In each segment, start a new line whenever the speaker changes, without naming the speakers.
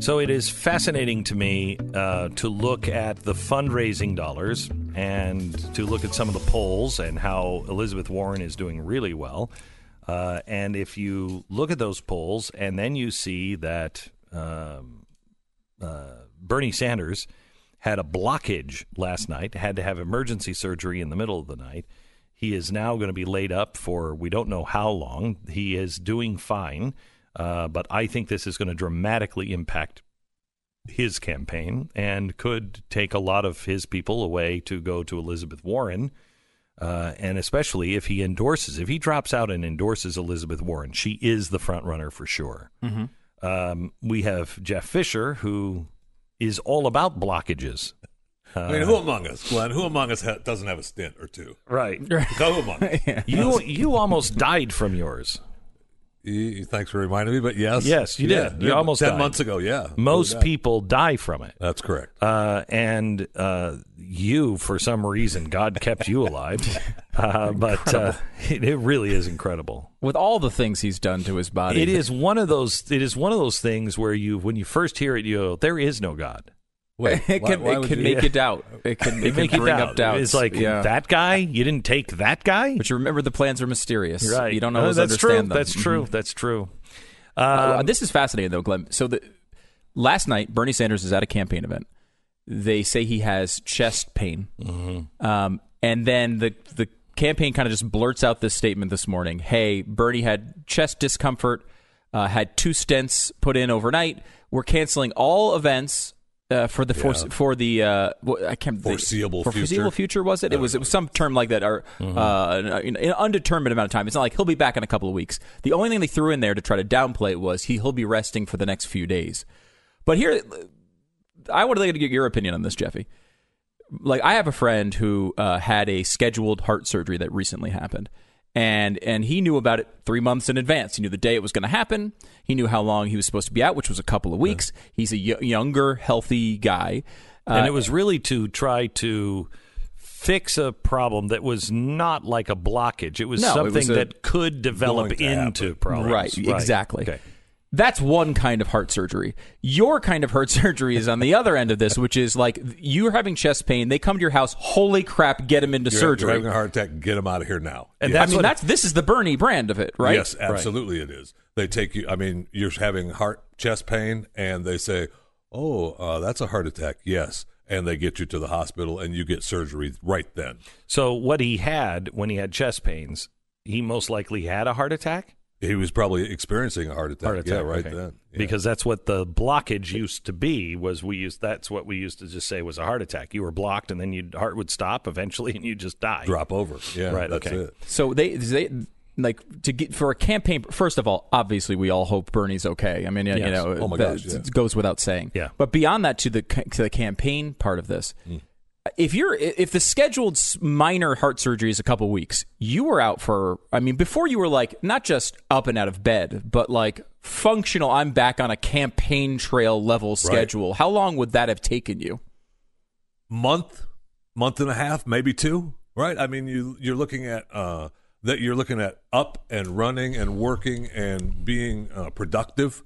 So it is fascinating to me uh, to look at the fundraising dollars and to look at some of the polls and how Elizabeth Warren is doing really well. Uh, and if you look at those polls and then you see that um, uh, Bernie Sanders had a blockage last night, had to have emergency surgery in the middle of the night. He is now going to be laid up for we don't know how long. He is doing fine. Uh, but I think this is going to dramatically impact his campaign and could take a lot of his people away to go to Elizabeth Warren. Uh, and especially if he endorses, if he drops out and endorses Elizabeth Warren, she is the front runner for sure. Mm-hmm. Um, we have Jeff Fisher, who is all about blockages.
Uh, I mean, who among us, Glenn? Who among us ha- doesn't have a stent or two?
Right.
Go among us.
You you almost died from yours.
Thanks for reminding me, but yes,
Yes, you
Yeah,
did. You
yeah,
almost
ten
died.
months ago. Yeah,
Most
Really
people die from it.
That's correct.
Uh, and uh, you, for some reason, God kept you alive. Uh, but uh, it, it really is incredible.
With all the things he's done to his body,
It is one of those. It is one of those things where you, when you first hear it, you go, "There is no God."
Wait,
it
why-
can,
why
it can
you-
make you doubt. It can, it can
Make you
bring
doubt.
up doubts.
It's like
yeah.
that guy. You didn't take that guy.
But you remember the plans are mysterious.
right.
You don't
No,
always
that's
understand
true.
them.
That's true. That's true.
Uh,
Um,
this is fascinating, though, Glenn. So the last night, Bernie Sanders is at a campaign event. They say he has chest pain,
Mm-hmm.
um, and then the the campaign kind of just blurts out this statement this morning: "Hey, Bernie had chest discomfort, uh, had two stents put in overnight. We're canceling all events." Uh, for the for, for the uh, what- I can't the-
Foreseeable
for foreseeable
future.
future was it? It was it was some term like that, or uh, in an undetermined amount of time. It's not like he'll be back in a couple of weeks. The only thing they threw in there to try to downplay it was he he'll be resting for the next few days. But here, I would like to get your opinion on this, Jeffy. Like I have a friend who uh, had a scheduled heart surgery that recently happened. And and he knew about it three months in advance. He knew the day it was going to happen. He knew how long he was supposed to be out, which was a couple of weeks. He's a y- younger, healthy guy.
and
Uh,
it was really to try to fix a problem that was not like a blockage. It was
No, it
something
was
that could develop into problems.
Right, exactly.
Okay.
That's one kind of heart surgery. Your kind of heart surgery is on the other end of this, which is like you're having chest pain. They come to your house. Holy crap! Get him into
You're,
surgery.
You're having a heart attack. Get him out of here now.
And
Yeah.
I
that's
mean,
what-
that's this is the Bernie brand of it, right?
Yes, absolutely it is. They take you. I mean, you're having heart chest pain, and they say, "Oh, uh, that's a heart attack." Yes, and they get you to the hospital, and you get surgery right then.
So what he had when he had chest pains, he most likely had a heart attack.
He was probably experiencing a heart attack.
Heart attack,
yeah, right
okay.
then. Yeah.
Because that's what the blockage used to be. Was we used that's what we used to just say was a heart attack. You were blocked, and then your heart would stop eventually, and you just die.
drop over. Yeah,
Right,
That's
okay.
it.
So they they like to get for a campaign. First of all, obviously, we all hope Bernie's okay. I mean, you know,
Oh my
that
gosh, yeah.
goes without saying.
Yeah.
But beyond that, to the to the campaign part of this,
Hmm.
If you're if the scheduled minor heart surgery is a couple weeks, you were out for. I mean, before you were like not just up and out of bed, but like functional. I'm back on a campaign trail level schedule. How long would that have taken you?
month, month and a half, maybe two. Right? I mean, you you're looking at uh, that. You're looking at up and running and working and being uh, productive.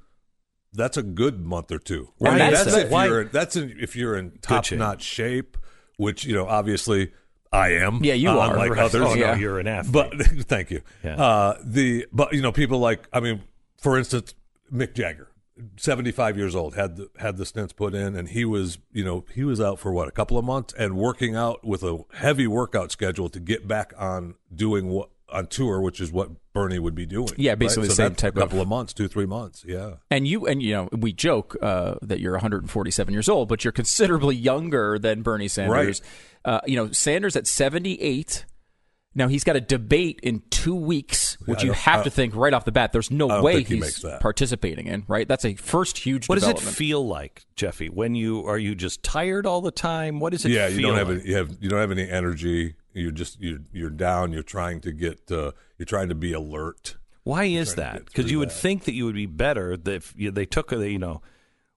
That's a good month or two.
Why
I mean,
is
that's
that?
if
Why-
you're that's in, if you're in top
shape.
notch shape, which you know obviously I am.
Yeah, you
uh,
are.
unlike
Right.
others.
Oh, no, you're an athlete.
But thank you.
Yeah.
Uh, the but you know people like I mean, for instance, Mick Jagger, seventy five years old, had the had the stents put in, and he was you know he was out for what a couple of months and working out with a heavy workout schedule to get back on doing what on tour, which is what Bernie would be doing.
Yeah, basically
right?
the
so
same
that's
type
a couple
of-
of months, two three months. Yeah.
And you and you know we joke uh, that you're 147 years old, but you're considerably younger than Bernie Sanders. Uh, you know Sanders at 78. Now he's got a debate in two weeks, which
I
you have to think right off the bat. There's no way
he
he's participating in. Right, that's a first huge.
what does it feel like, Jeffy? When you are you just tired all the time? What does it
yeah,
feel
you don't have
like?
any, you have you don't have any energy. You're just you're you're down. You're trying to get uh, you're trying to be alert.
Why is
trying to
that? Because
through
you would
that.
think that you would be better if you, they took a, you know,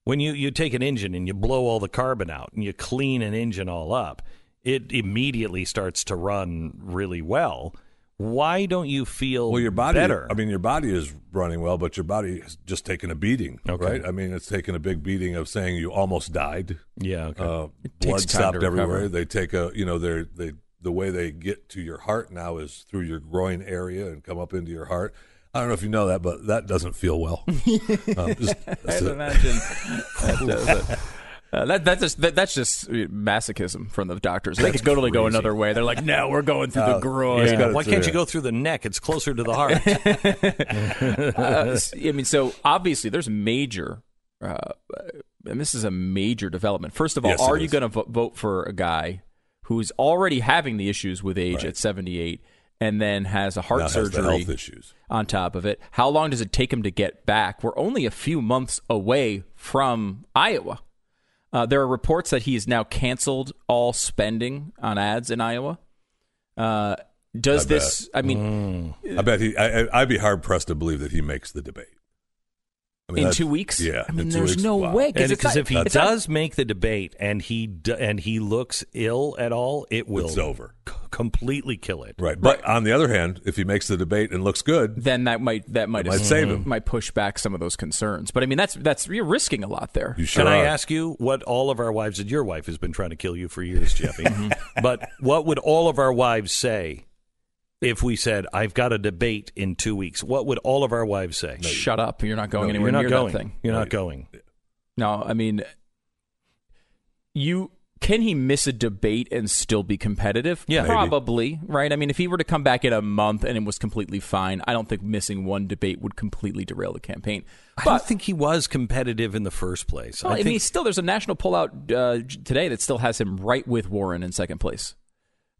when you, you take an engine and you blow all the carbon out and you clean an engine all up, it immediately starts to run really well. Why don't you feel
Well, your body.
better?
I mean, your body is running well, but your body has just taken a beating,
Okay.
right? I mean, it's taken a big beating of saying you almost died.
yeah. Okay.
Uh,
takes
blood
time
stopped
to
everywhere. They take a, you know, they're they the way they get to your heart now is through your groin area and come up into your heart. I don't know if you know that, but that doesn't feel well. um, just,
I'd imagine. that, does- uh, that, that's just that, that's just masochism from the doctors. They
That's
could totally go
crazy.
another way. They're like, no, we're going through the
Uh,
groin.
yeah. got
Why can't you go through the neck? It's closer to the heart.
Uh, I mean, so obviously there's major, uh, and this is a major development. First of all,
Yes,
are you going to vo- vote for a guy who's already having the issues with age
Right.
at 78 and then has a heart
Now it has the
surgery
health issues.
on top of it? How long does it take him to get back? We're only a few months away from Iowa. Uh, there are reports that he has now canceled all spending on ads in Iowa. Uh, does
I
this? I mean,
I bet he. I, I- I'd be hard pressed to believe that he makes the debate. I mean,
in
that's-
two weeks?
Yeah,
I mean, there's
weeks,
no
wow.
way.
And
it's
because if he
it's not-
does make the debate and he d- and he looks ill at all, it will
it's over.
c- completely kill it.
Right, but on the other hand, if he makes the debate and looks good,
then that might that might,
It might save mm-hmm. him.
might push back some of those concerns. But I mean, that's that's you're risking a lot there.
you sure
Can I ask you what all of our wives and your wife has been trying to kill you for years, Jeffy? but what would all of our wives say if we said, "I've got a debate in two weeks"? What would all of our wives say?
Shut up! You're not going
No,
anywhere
You're not
near
going.
thing.
You're
No,
not going.
No, I mean, you can he miss a debate and still be competitive?
Yeah. Maybe.
probably. Right. I mean, if he were to come back in a month and it was completely fine, I don't think missing one debate would completely derail the campaign.
I
But
don't think he was competitive in the first place.
Well, I,
I
mean, still, there's a national pullout uh, today that still has him right with Warren in second place.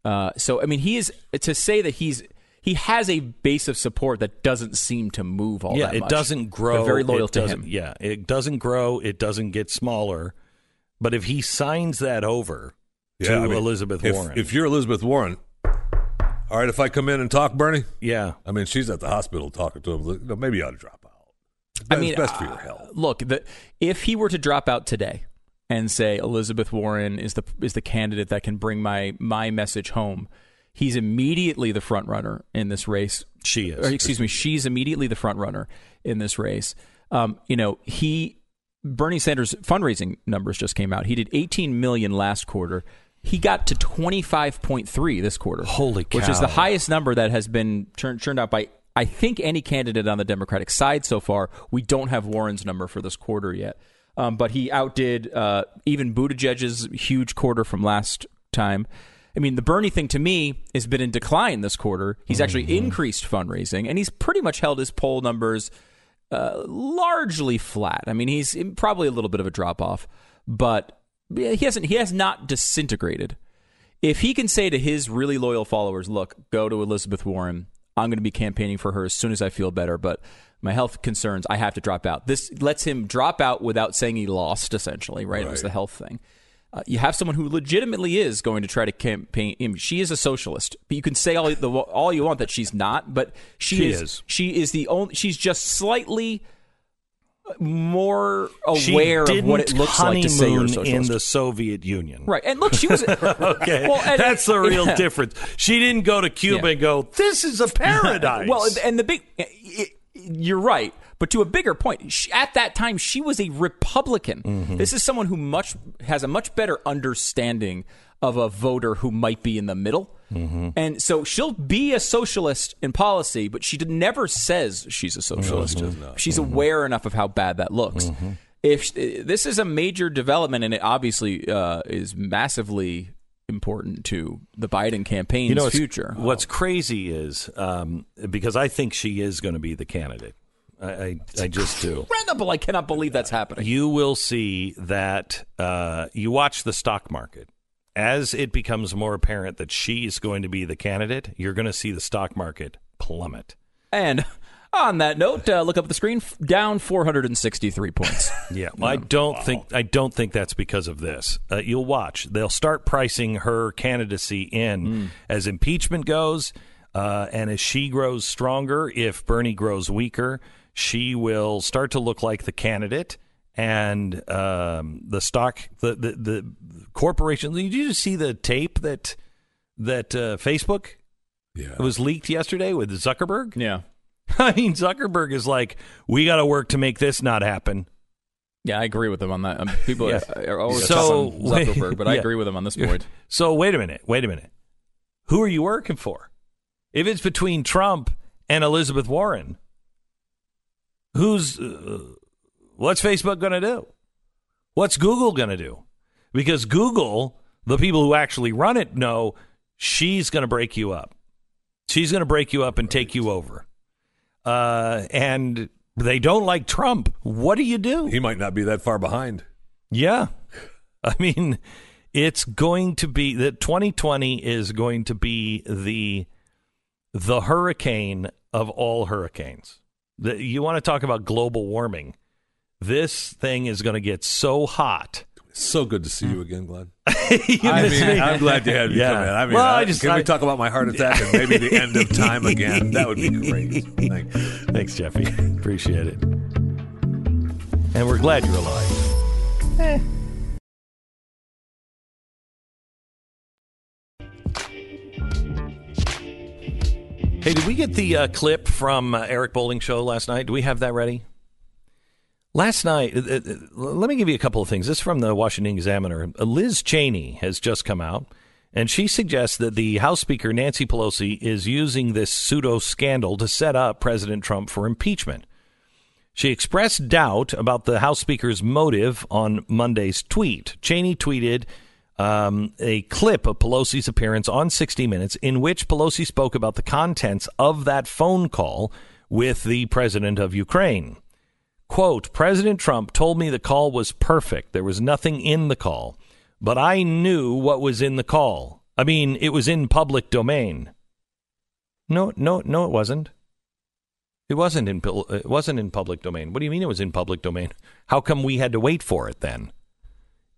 Uh, so, I mean, he is to say that he's he has a base of support that doesn't seem to move all
yeah,
that much.
Yeah, it doesn't grow.
They're very loyal to him.
Yeah, it doesn't grow. It doesn't get smaller. But if he signs that over
Yeah,
to
I mean,
Elizabeth
if,
Warren,
If you're Elizabeth Warren, all right, if I come in and talk, Bernie,
yeah,
I mean, she's at the hospital talking to him. Maybe you ought to drop out. It's
I
best-
mean,
it's best for
uh,
your health.
Look, the, if he were to drop out today and say Elizabeth Warren is the is the candidate that can bring my my message home, he's immediately the front runner in this race.
she
or
is.
excuse me, she's immediately the front runner in this race. Um, you know, he Bernie Sanders fundraising numbers just came out. He did 18 million last quarter. He got to 25.3 this quarter.
Holy
Which is the highest number that has been turned turned out by I think any candidate on the Democratic side so far. We don't have Warren's number for this quarter yet. Um, but he outdid uh, even Buttigieg's huge quarter from last time. I mean, the Bernie thing to me has been in decline this quarter. He's actually
Mm-hmm.
increased fundraising, and he's pretty much held his poll numbers uh, largely flat. I mean, he's probably a little bit of a drop off, but he hasn't. He has not disintegrated. If he can say to his really loyal followers, "Look, go to Elizabeth Warren. I'm going to be campaigning for her as soon as I feel better, but my health concerns, I have to drop out." This lets him drop out without saying he lost. Essentially, right? It was the health thing. Uh, you have someone who legitimately is going to try to campaign. I mean, she is a socialist, but you can say all the all you want that she's not. But she,
She
is,
is.
She is the only. She's just slightly more aware of what it looks like to say you're a socialist.
in the Soviet Union.
right, and look, she was
Okay,
Well, and-
that's the real
yeah.
difference. She didn't go to Cuba
Yeah.
and go, "This is a paradise."
Well, and the big, you're right. But to a bigger point, she, at that time, she was a Republican.
Mm-hmm.
This is someone who much has a much better understanding of a voter who might be in the middle.
Mm-hmm.
And so she'll be a socialist in policy, but she never says she's a socialist. She's
Mm-hmm.
aware enough of how bad that looks. If this is a major development, and it obviously uh, is massively important to the Biden campaign's
you know,
future.
What's crazy is um, because I think she is going to be the candidate. I, I, I just do.
incredible! I cannot believe that's happening.
You will see that uh, you watch the stock market. As it becomes more apparent that she's going to be the candidate, you're going to see the stock market plummet.
And on that note, uh, look up the screen. Down 463 points.
Yeah, I don't think I don't think that's because of this. Uh, you'll watch; they'll start pricing her candidacy in as impeachment goes, uh, and as she grows stronger. If Bernie grows weaker, she will start to look like the candidate, and um, the stock, the the, the corporation. Did you see the tape that that uh, Facebook
Yeah.
It was leaked yesterday with Zuckerberg.
Yeah.
I mean, Zuckerberg is like, we got to work to make this not happen.
Yeah, I agree with him on that. Um, people
Yeah.
are, are always
So,
on Zuckerberg, but I agree with him on this point.
So wait a minute, wait a minute. Who are you working for? If it's between Trump and Elizabeth Warren, who's uh, what's Facebook going to do? What's Google going to do? Because Google, the people who actually run it know she's going to break you up. She's going to break you up and take you over. Uh, and they don't like Trump. What do you do?
He might not be that far behind.
Yeah. I mean, it's going to be that 2020 is going to be the the hurricane of all hurricanes. The, you want to talk about global warming. This thing is going to get so hot.
So good to see you again, Glenn.
You
I mean,
me.
I'm glad to have you
Yeah.
come in. I mean,
Well,
I
I just-
can
I-
we talk about my heart attack and maybe the end of time again? That would be great. Thank you.
Thanks, Jeffy. Appreciate it. And we're glad you're alive. Hey, did we get the uh, clip from uh, Eric Bolling show last night? Do we have that ready? Last night, uh, uh, let me give you a couple of things. This is from the Washington Examiner. Uh, Liz Cheney has just come out, and she suggests that the House Speaker Nancy Pelosi is using this pseudo scandal to set up President Trump for impeachment. She expressed doubt about the House Speaker's motive on Monday's tweet. Cheney tweeted um, a clip of Pelosi's appearance on 60 Minutes in which Pelosi spoke about the contents of that phone call with the president of Ukraine. Quote, President Trump told me the call was perfect. There was nothing in the call, but I knew what was in the call. I mean, it was in public domain. No, no, no, it wasn't. It wasn't in it wasn't in public domain. What do you mean it was in public domain? How come we had to wait for it then?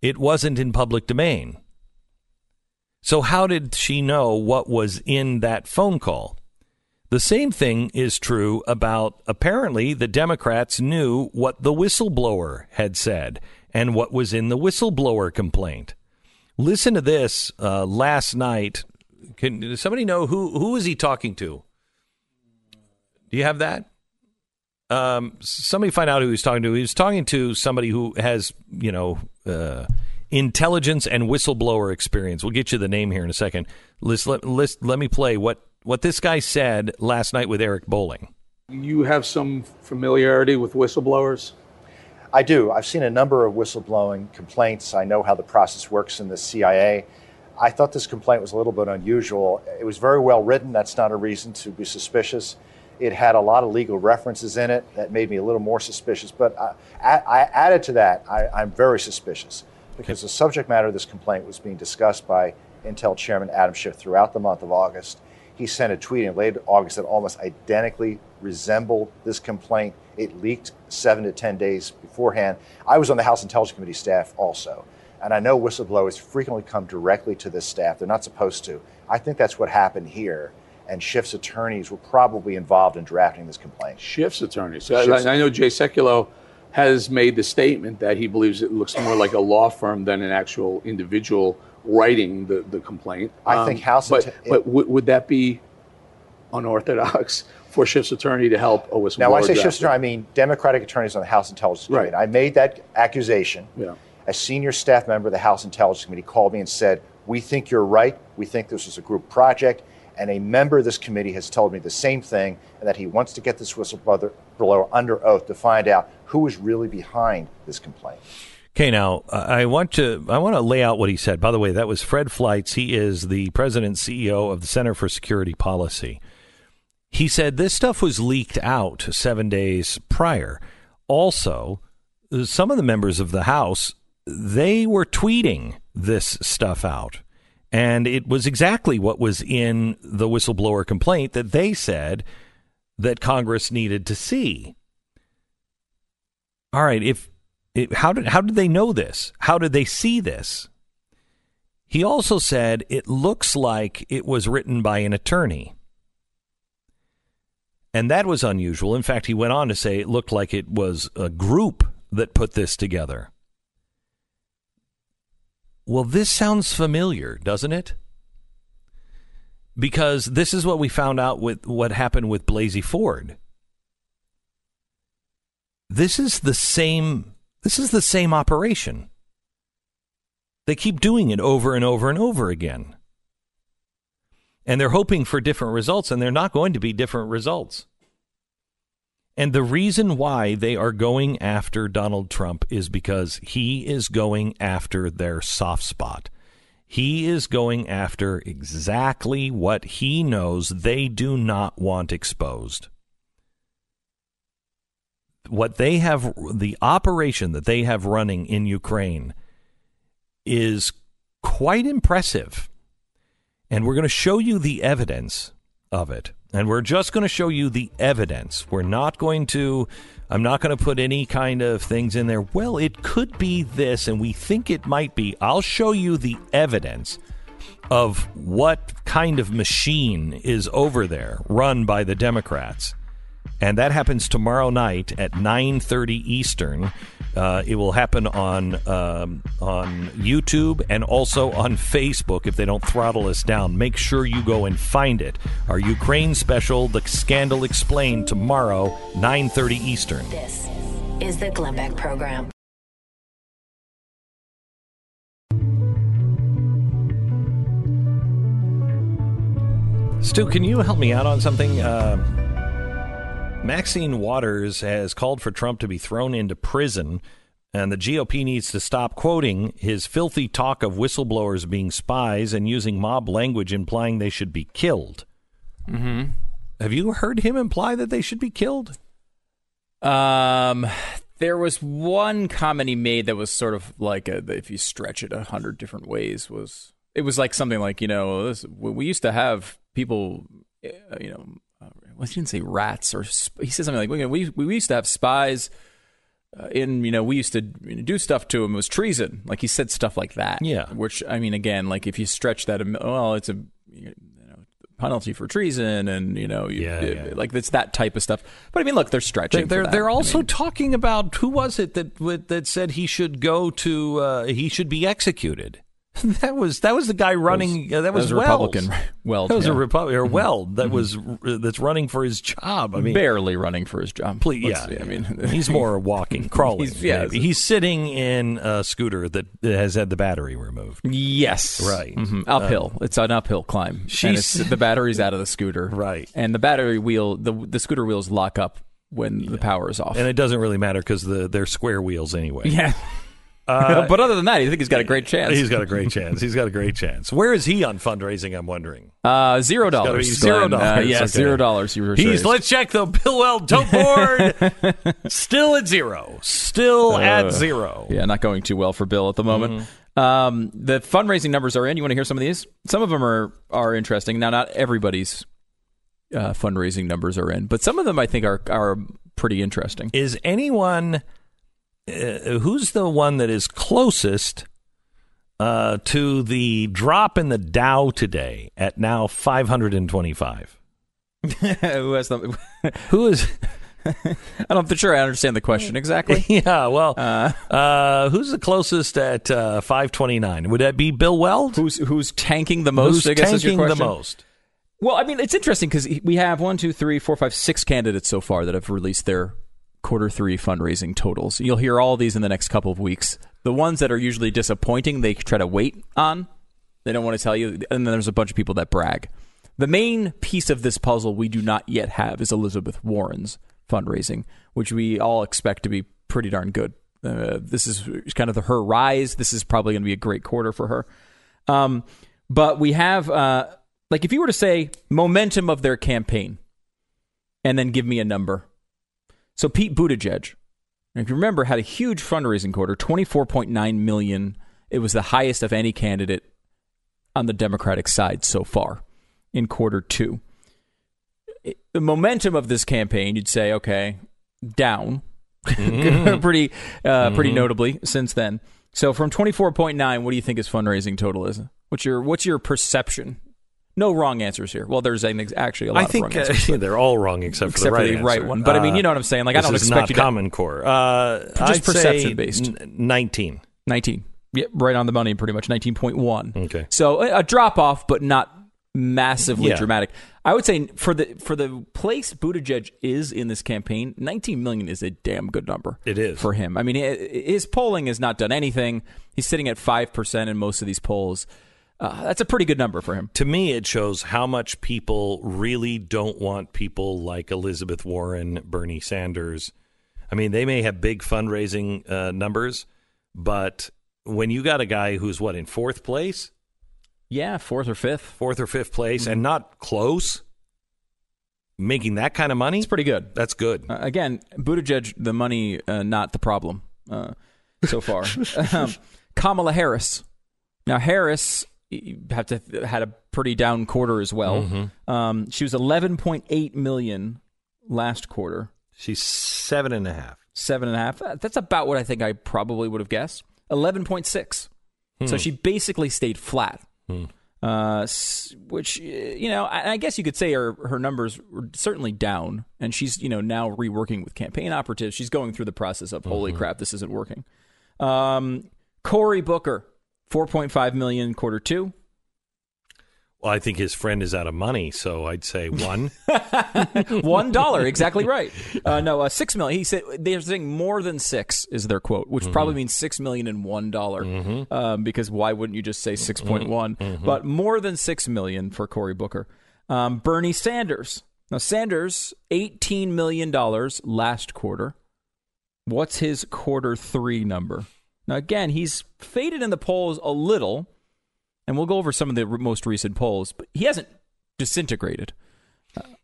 It wasn't in public domain. So how did she know what was in that phone call? The same thing is true about apparently the Democrats knew what the whistleblower had said and what was in the whistleblower complaint. Listen to this uh, last night. Can does somebody know who who is he talking to? Do you have that? Um, somebody find out who he's talking to. He was talking to somebody who has, you know, uh, intelligence and whistleblower experience. We'll get you the name here in a second. Let's, let, let's, let me play what, what this guy said last night with Eric Bolling.
You have some familiarity with whistleblowers?
I do. I've seen a number of whistleblowing complaints. I know how the process works in the CIA. I thought this complaint was a little bit unusual. It was very well written. That's not a reason to be suspicious. It had a lot of legal references in it that made me a little more suspicious. But I, I added to that, I, I'm very suspicious because the subject matter of this complaint was being discussed by Intel Chairman Adam Schiff throughout the month of August. He sent a tweet in late August that almost identically resembled this complaint. It leaked seven to 10 days beforehand. I was on the House Intelligence Committee staff also. And I know whistleblowers frequently come directly to this staff. They're not supposed to. I think that's what happened here. And Schiff's attorneys were probably involved in drafting this complaint.
Schiff's attorneys. So
Schiff's-
I, I know Jay Sekulow has made the statement that he believes it looks more like a law firm than an actual individual writing the, the complaint. Um,
I think House
But,
Inte-
but would, would that be unorthodox for Schiff's attorney to help a whistleblower?
Now, when I say Schiff's attorney, I mean Democratic attorneys on the House Intelligence
Right.
Committee. I made that accusation.
Yeah.
A senior staff member of the House Intelligence Committee called me and said, We think you're right. We think this was a group project. And a member of this committee has told me the same thing, and that he wants to get this whistleblower under oath to find out who is really behind this complaint.
Okay, now I want to I want to lay out what he said. By the way, that was Fred Fleitz. He is the president CEO of the Center for Security Policy. He said this stuff was leaked out seven days prior. Also, some of the members of the House they were tweeting this stuff out, and it was exactly what was in the whistleblower complaint that they said that Congress needed to see. All right, if it, how did how did they know this? How did they see this? He also said it looks like it was written by an attorney. And that was unusual. In fact, he went on to say it looked like it was a group that put this together. Well, this sounds familiar, doesn't it? because this is what we found out with what happened with Blasey Ford. This is the same this is the same operation. They keep doing it over and over and over again. And they're hoping for different results and they're not going to be different results. And the reason why they are going after Donald Trump is because he is going after their soft spot. He is going after exactly what he knows they do not want exposed. What they have, the operation that they have running in Ukraine is quite impressive. And we're going to show you the evidence of it. And we're just going to show you the evidence. We're not going to, I'm not going to put any kind of things in there. Well, it could be this, and we think it might be. I'll show you the evidence of what kind of machine is over there run by the Democrats. And that happens tomorrow night at 9:30 Eastern. Uh, it will happen on um, on YouTube and also on Facebook if they don't throttle us down. Make sure you go and find it. Our Ukraine special, The Scandal Explained, tomorrow, 9:30 Eastern.
This is the Glenn Beck Program.
Stu, can you help me out on something? Uh, Maxine Waters has called for Trump to be thrown into prison, and the GOP needs to stop quoting his filthy talk of whistleblowers being spies and using mob language implying they should be killed. Mm-hmm. Have you heard him imply that they should be killed?
Um, there was one comment he made that was sort of like a, if you stretch it a hundred different ways was it was like something like you know this, we used to have people uh, you know well, he didn't say rats or sp- he said something like we we used to have spies uh, in you know we used to do stuff to him it was treason like he said stuff like that
Yeah.
which I mean again like if you stretch that well it's a you know, penalty for treason and you know you,
Yeah, yeah.
like it's that type of stuff but I mean look they're stretching
They're they're, they're
I
also
mean,
talking about who was it that that said he should go to uh, he should be executed. that was that was the guy running. uh, that was
a
Wells.
Republican Wells
That was a
yeah. Mm-hmm.
Republican or Weld that was that's running for his job. I mean,
barely running for his job.
Please, yeah,
I mean,
he's more walking, crawling.
He's- yeah,
maybe. he's sitting in a scooter that has had the battery removed.
yes,
Right.
Mhm. uphill. it's an uphill climb. And
She's-
the battery's out of the scooter,
Right.
And the battery wheel, the the scooter wheels lock up when the power is off.
And it doesn't really matter because the they're square wheels anyway.
yeah. But other than that, I think he's got a great chance.
He's got a great chance. He's got a great chance. Where is he on fundraising? I'm wondering.
uh, zero dollars.
zero.
Uh,
dollars,
yeah,
okay.
zero dollars. Were
He's
saved.
let's check the Bill dope board. Still at zero. Still at zero.
Yeah, not going too well for Bill at the moment. Um, the fundraising numbers are in. You want to hear some of these? Some of them are are interesting. Now, not everybody's uh, fundraising numbers are in, but some of them I think are are pretty interesting.
Is anyone uh, who's the one that is closest uh, to the drop in the Dow today at now 525?
Who has the?
Who is?
I'm not sure I understand the question exactly.
yeah, well, uh, who's the closest at uh, 529? Would that be Bill Weld?
who's who's tanking the most?
Who's
I guess
tanking the most?
Well, I mean, it's interesting because we have one, two, three, four, five, six candidates so far that have released their quarter three fundraising totals. You'll hear all these in the next couple of weeks. The ones that are usually disappointing, they try to wait on. They don't want to tell you. And then there's a bunch of people that brag. The main piece of this puzzle we do not yet have is Elizabeth Warren's fundraising, which we all expect to be pretty darn good. Uh, this is kind of the, her rise. This is probably going to be a great quarter for her. Um, but we have, uh, like, if you were to say momentum of their campaign, and then give me a number. So Pete Buttigieg, if you remember, had a huge fundraising quarter, twenty four point nine million. It was the highest of any candidate on the Democratic side so far in quarter two. The momentum of this campaign, you'd say, okay, down, pretty, uh, pretty notably since then. So from twenty four point nine, what do you think his fundraising total is? What's your what's your perception? No wrong answers here. Well, there's an ex- actually a lot
I
of
think
wrong answers.
uh, they're all wrong except,
Except
for the
for
right,
the right one. But I mean,
Uh,
you know what I'm saying. Like, I don't expect you to-
Common Core. Uh,
Just
I'd say
perception-based.
n- Nineteen.
19. Yep, right on the money, pretty much 19.1.
Okay.
So a, a drop off, but not massively
Yeah.
dramatic. I would say for the for the place Buttigieg is in this campaign, 19 million is a damn good number.
It is.
for him. I mean, his polling has not done anything. He's sitting at five percent in most of these polls. Uh, that's a pretty good number for him.
To me, it shows how much people really don't want people like Elizabeth Warren, Bernie Sanders. I mean, they may have big fundraising uh, numbers, but when you got a guy who's what in fourth place,
Yeah, fourth or fifth.
fourth or fifth place, and not close, making that kind of money,
It's pretty good.
that's good.
Uh, again, Buttigieg, the money, uh, not the problem uh, so far. um, Kamala Harris. Now, Harris have to had a pretty down quarter as well. Um, she was 11.8 million last quarter,
She's seven and a half.
seven and a half. Uh, That's about what I think I probably would have guessed. 11.6. So she basically stayed flat. Uh, which uh, you know, I, I guess you could say her her numbers were certainly down, and she's you know now reworking with campaign operatives. She's going through the process of holy crap, this isn't working. Um, Cory Booker, four point five million quarter two.
Well, I think his friend is out of money, so I'd say one.
One dollar, exactly right. Uh, no, uh, six million. He said they're saying more than six is their quote, which probably means six million and one dollar. Um, because why wouldn't you just say six But more than six million for Cory Booker. Um, Bernie Sanders. Now Sanders, eighteen million dollars last quarter. What's his quarter three number? Now again, he's faded in the polls a little, and we'll go over some of the most recent polls, but he hasn't disintegrated.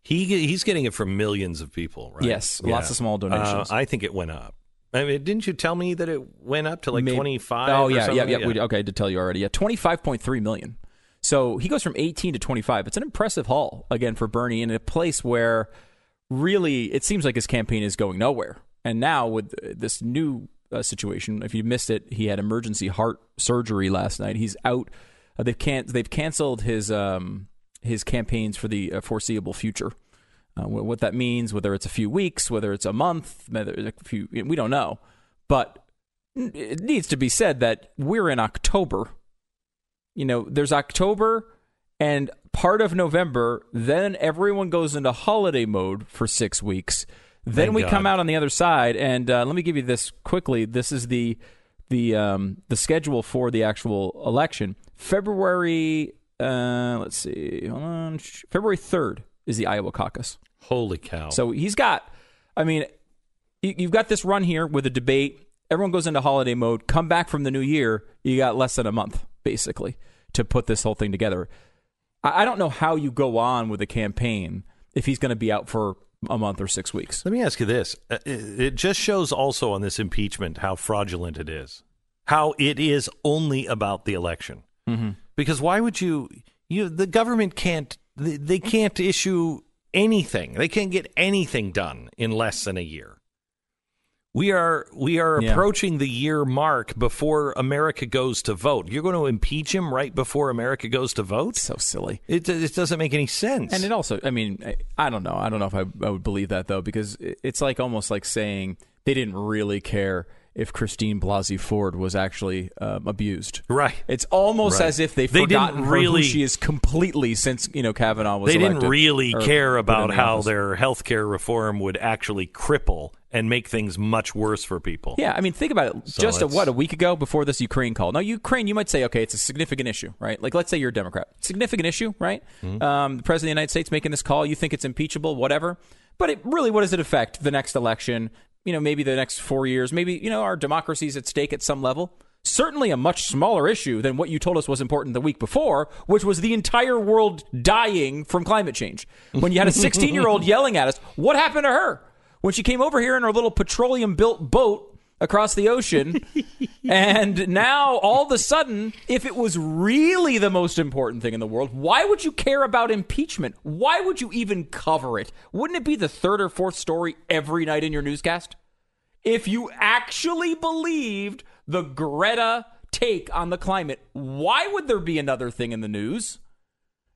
he he's getting it from millions of people, right?
Yes, lots of small donations.
Uh, I think it went up. I mean, didn't you tell me that it went up to like twenty five?
Oh yeah, yeah, yeah. We, okay, I did tell you already. Yeah, twenty five point three million. So he goes from eighteen to twenty five. It's an impressive haul again for Bernie in a place where really it seems like his campaign is going nowhere. And now with uh, this new uh, situation, if you missed it, he had emergency heart surgery last night. He's out. Uh, they've can they've canceled his um his campaigns for the uh, foreseeable future. Uh, wh- what that means, whether it's a few weeks, whether it's a month, whether it's a few, we don't know. But it needs to be said that we're in October. You know, there's October and part of November. Then everyone goes into holiday mode for six weeks. Then
Thank
we
God.
come out on the other side, and uh, let me give you this quickly. This is the the um, the schedule for the actual election. February. Uh, let's see. Hold on. February third is the Iowa caucus.
Holy cow!
So he's got, I mean, you- you've got this run here with a debate. Everyone goes into holiday mode. Come back from the new year, you got less than a month, basically, to put this whole thing together. I I don't know how you go on with a campaign if he's going to be out for a month or six weeks.
Let me ask you this: Uh, it just shows also on this impeachment how fraudulent it is, how it is only about the election.
Mm-hmm.
Because why would you? You the government can't. They can't issue anything. They can't get anything done in less than a year. We are we are
Yeah.
approaching the year mark before America goes to vote. You're going to impeach him right before America goes to vote.
So silly.
It, it doesn't make any sense.
And it also, I mean, I, I don't know. I don't know if I, I would believe that though, because it's like almost like saying they didn't really care if Christine Blasey Ford was actually um, abused.
Right.
It's almost
Right.
as if they've
They
forgotten
really-
who she is completely since you know Kavanaugh was.
they didn't really care about how
office.
their health care reform would actually cripple and make things much worse for people.
Yeah, I mean, think about it.
So
Just a, what a week ago before this Ukraine call. Now, Ukraine, you might say, okay, it's a significant issue, right? Like, let's say you're a Democrat, significant issue, right?
Mm-hmm.
Um, the president of the United States making this call, you think it's impeachable, whatever. But it really, what does it affect the next election? You know, maybe the next four years, maybe you know, our democracy is at stake at some level. Certainly, a much smaller issue than what you told us was important the week before, which was the entire world dying from climate change. When you had a 16 year old yelling at us, what happened to her? When she came over here in her little petroleum built boat across the ocean. and now, all of a sudden, if it was really the most important thing in the world, why would you care about impeachment? Why would you even cover it? Wouldn't it be the third or fourth story every night in your newscast? If you actually believed the Greta take on the climate, why would there be another thing in the news?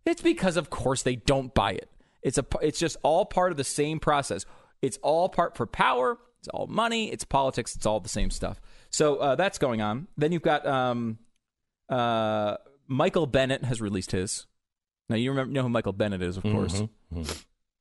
It's because, of course, they don't buy it. It's a. It's just all part of the same process. It's all part for power. It's all money. It's politics. It's all the same stuff. So uh, that's going on. Then you've got um, uh, Michael Bennet has released his. Now you remember know who Michael Bennet is, of course.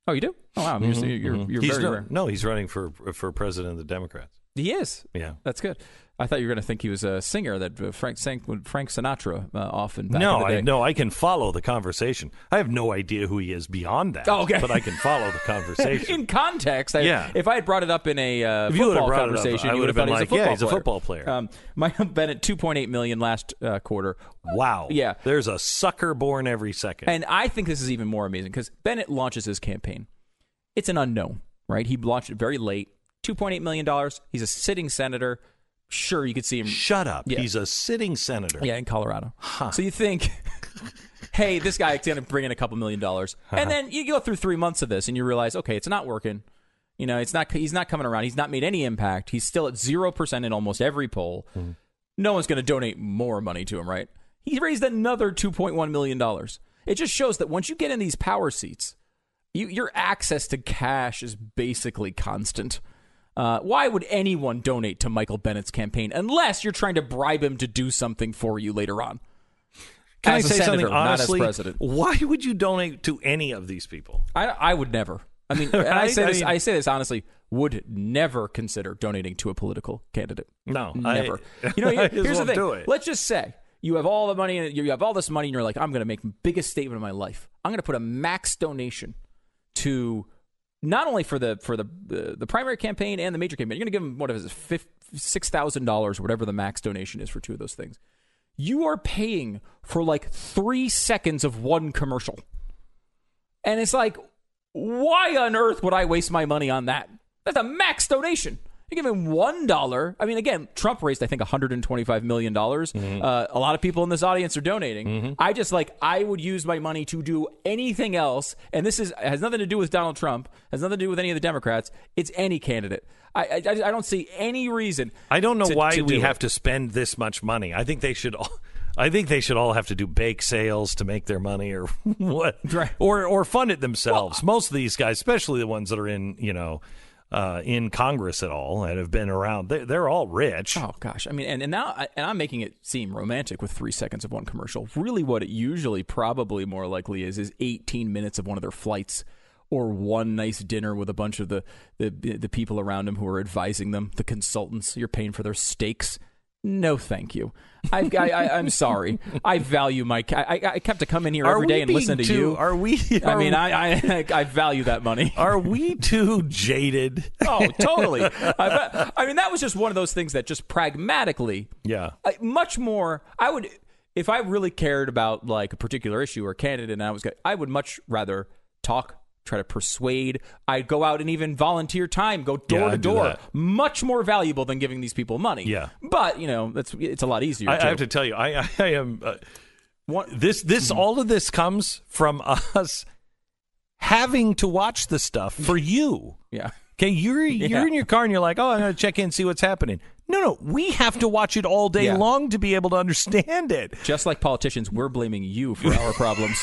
Oh, you do? Oh, wow. You're, you're, you're, you're
He's
very
no, no, he's running for for president of the Democrats.
He is.
Yeah.
That's good. I thought you were going to think he was a singer that uh, Frank sang Frank Sinatra uh, often. Back
no,
in the day.
I, no, I can follow the conversation. I have no idea who he is beyond that.
Oh, okay.
But I can follow the conversation.
In context, I,
Yeah.
if I had brought it up in a uh,
If you would've
football
up,
conversation,
I
you
would've been
thought
like,
he's a
yeah, he's a
player.
football player.
Um, Michael Bennet, two point eight million last uh, quarter.
wow.
Yeah.
There's a sucker born every second.
And I think this is even more amazing because Bennet launches his campaign. It's an unknown, right? He launched it very late. $2.8 million. He's a sitting senator. Sure, you could see him.
Shut up.
Yeah.
He's a sitting senator.
Yeah, in Colorado. So you think, hey, this guy's going to bring in a couple million dollars. And uh-huh. then you go through three months of this and you realize, okay, it's not working. You know, it's not. He's not coming around. He's not made any impact. He's still at zero percent in almost every poll. Hmm. No one's going to donate more money to him, right? He raised another two point one million dollars. It just shows that once you get in these power seats, you, your access to cash is basically constant. Uh, why would anyone donate to Michael Bennet's campaign unless you're trying to bribe him to do something for you later on?
Can
As
I say
senator,
something honestly?
president.
Why would you donate to any of these people?
I, I would never. I mean, and I
Right?
say
I
this.
mean-
I say this honestly. Would never consider donating to a political candidate.
No, I-
never. you know,
I
here-
just
here's the thing. Let's just say you have all the money, and you have all this money, and you're like, I'm going to make the biggest statement of my life. I'm going to put a max donation to not only for the for the the, primary campaign and the major campaign. You're going to give them what is it, six thousand dollars, whatever the max donation is for two of those things. You are paying for like three seconds of one commercial. And it's like, why on earth would I waste my money on that? That's a max donation. You're him one dollar. I mean, again, Trump raised I think 125 million dollars. Uh, a lot of people in this audience are donating. I just like I would use my money to do anything else, and this is has nothing to do with Donald Trump. Has nothing to do with any of the Democrats. It's any candidate. I I, I don't see any reason.
I don't know
to-
why
to
we have
it.
to spend this much money. I think they should all. I think they should all have to do bake sales to make their money, or what,
Right.
or or fund it themselves. Most of these guys, especially the ones that are in, you know, uh, in Congress at all and have been around, they, they're all rich.
Oh gosh, I mean, and, and now, I- and I'm making it seem romantic with three seconds of one commercial. Really, what it usually, probably more likely is, is 18 minutes of one of their flights, or one nice dinner with a bunch of the the, the people around them who are advising them, the consultants. You're paying for their steaks. No, thank you. I, I, I, I'm sorry. I value my. I, I, kept to come in here
Are
every day and listen to
too-
you.
Are we?
I mean,
we-
I, I I value that money.
are we too jaded?
Oh, totally. I, I mean, that was just one of those things that just pragmatically,
Yeah.
I, much more. I would, if I really cared about like a particular issue or candidate, and I was, I would much rather talk, try to persuade. I'd go out and even volunteer time, go door
Yeah,
to door. Much more valuable than giving these people money.
Yeah.
but you know, that's it's a lot easier.
I, I have to tell you, I, I, I am. Uh, this, this, all of this comes from us having to watch the stuff for you.
yeah.
Okay, you're you're
Yeah.
in your car and you're like, oh, I'm going to check in, see what's happening. No, no, we have to watch it all day
Yeah.
long to be able to understand it.
Just like politicians, we're blaming you for our problems.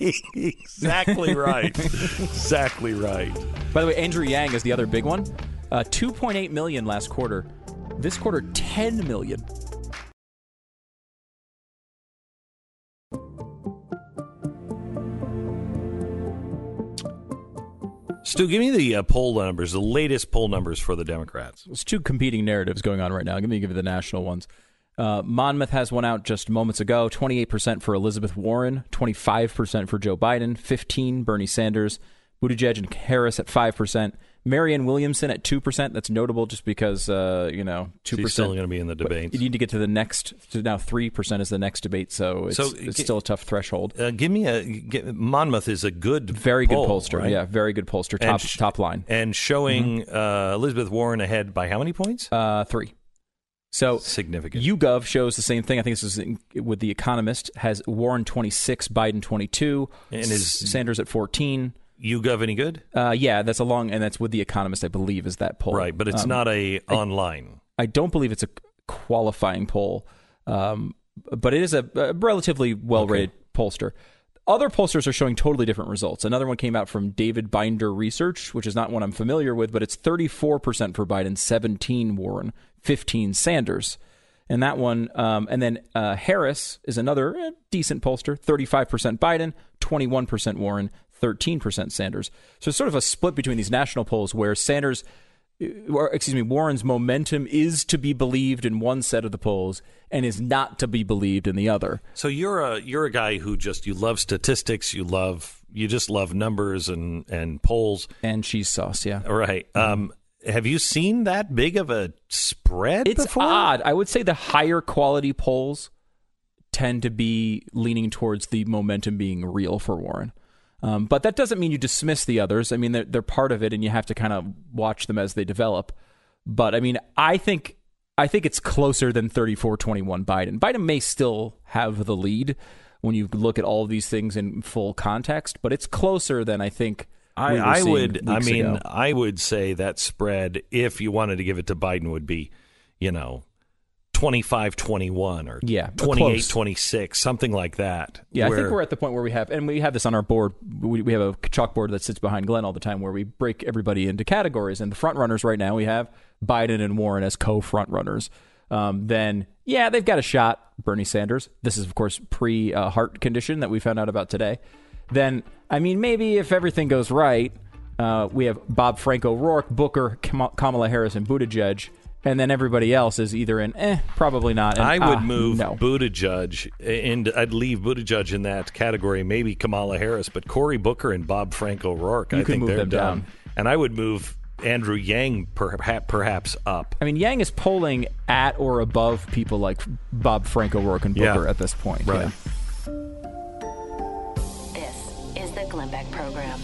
exactly right. exactly right.
By the way, Andrew Yang is the other big one. Uh, 2.8 million last quarter. This quarter, 10 million.
Stu, give me the uh, poll numbers, the latest poll numbers for the Democrats.
There's two competing narratives going on right now. Let me give you the national ones. Uh, Monmouth has one out just moments ago 28% for Elizabeth Warren, 25% for Joe Biden, 15 Bernie Sanders, Buttigieg and Harris at 5%, Marianne Williamson at 2%. That's notable just because, uh, you know, 2%.
She's still going to be in the debate.
You need to get to the next, to now 3% is the next debate, so it's,
So,
it's
g-
still a tough threshold.
Uh, give me a Monmouth is a good,
Very good
poll,
pollster.
right?
Yeah, very good pollster. Top,
sh-
top line.
and showing uh, Elizabeth Warren ahead by how many points?
Uh, three. So
Significant.
YouGov shows the same thing. I think this is in, with the Economist has Warren 26, Biden 22,
And is-
Sanders at 14.
YouGov any good?
Uh, yeah, that's a long, and that's with the Economist, I believe, is that poll.
Right, but it's
Um,
not a online.
I don't believe it's a qualifying poll, um, but it is a, a relatively well-rated pollster. Other pollsters are showing totally different results. Another one came out from David Binder Research, which is not one I'm familiar with, but it's 34% for Biden, 17 Warren, 15 Sanders. And that one. Um, and then uh, Harris is another eh, decent pollster 35% Biden, 21% Warren, 13% Sanders. So it's sort of a split between these national polls where Sanders, uh, or excuse me, Warren's momentum is to be believed in one set of the polls and is not to be believed in the other.
So you're a you're a guy who just you love statistics, you love you just love numbers and and polls,
and cheese sauce. Yeah,
right. Um, have you seen that big of a spread?
It's
before?
odd. I would say the higher quality polls tend to be leaning towards the momentum being real for Warren. Um, but that doesn't mean you dismiss the others. I mean, they're, they're part of it, and you have to kind of watch them as they develop. But I mean, I think I think it's closer than 34-21 Biden. Biden may still have the lead when you look at all of these things in full context, but it's closer than I think.
I, I would. I mean,
ago.
I would say that spread, if you wanted to give it to Biden, would be, you know, 25-21 or
Yeah,
28-26, something like that.
Yeah, I think we're at the point where we have, and we have this on our board. We, we have a chalkboard that sits behind Glenn all the time, where we break everybody into categories. And the front runners right now, we have Biden and Warren as co-front runners. Um, then, yeah, they've got a shot. Bernie Sanders. This is, of course, pre uh, heart condition that we found out about today. Then, I mean, maybe if everything goes right, uh, we have Bob Francis O'Rourke, Booker, Kamala Harris, and Buttigieg. And then everybody else is either in, eh, probably not. And,
I would
ah,
move
no.
Buttigieg, and I'd leave Buttigieg in that category. Maybe Kamala Harris, but Cory Booker and Bob Francis O'Rourke,
You
I think
move
they're
them
done.
down.
And I would move Andrew Yang perhaps, perhaps up.
I mean, Yang is polling at or above people like Bob Francis O'Rourke, and Booker
Yeah.
at this point.
Right.
Yeah.
This is the Glenn Beck Program.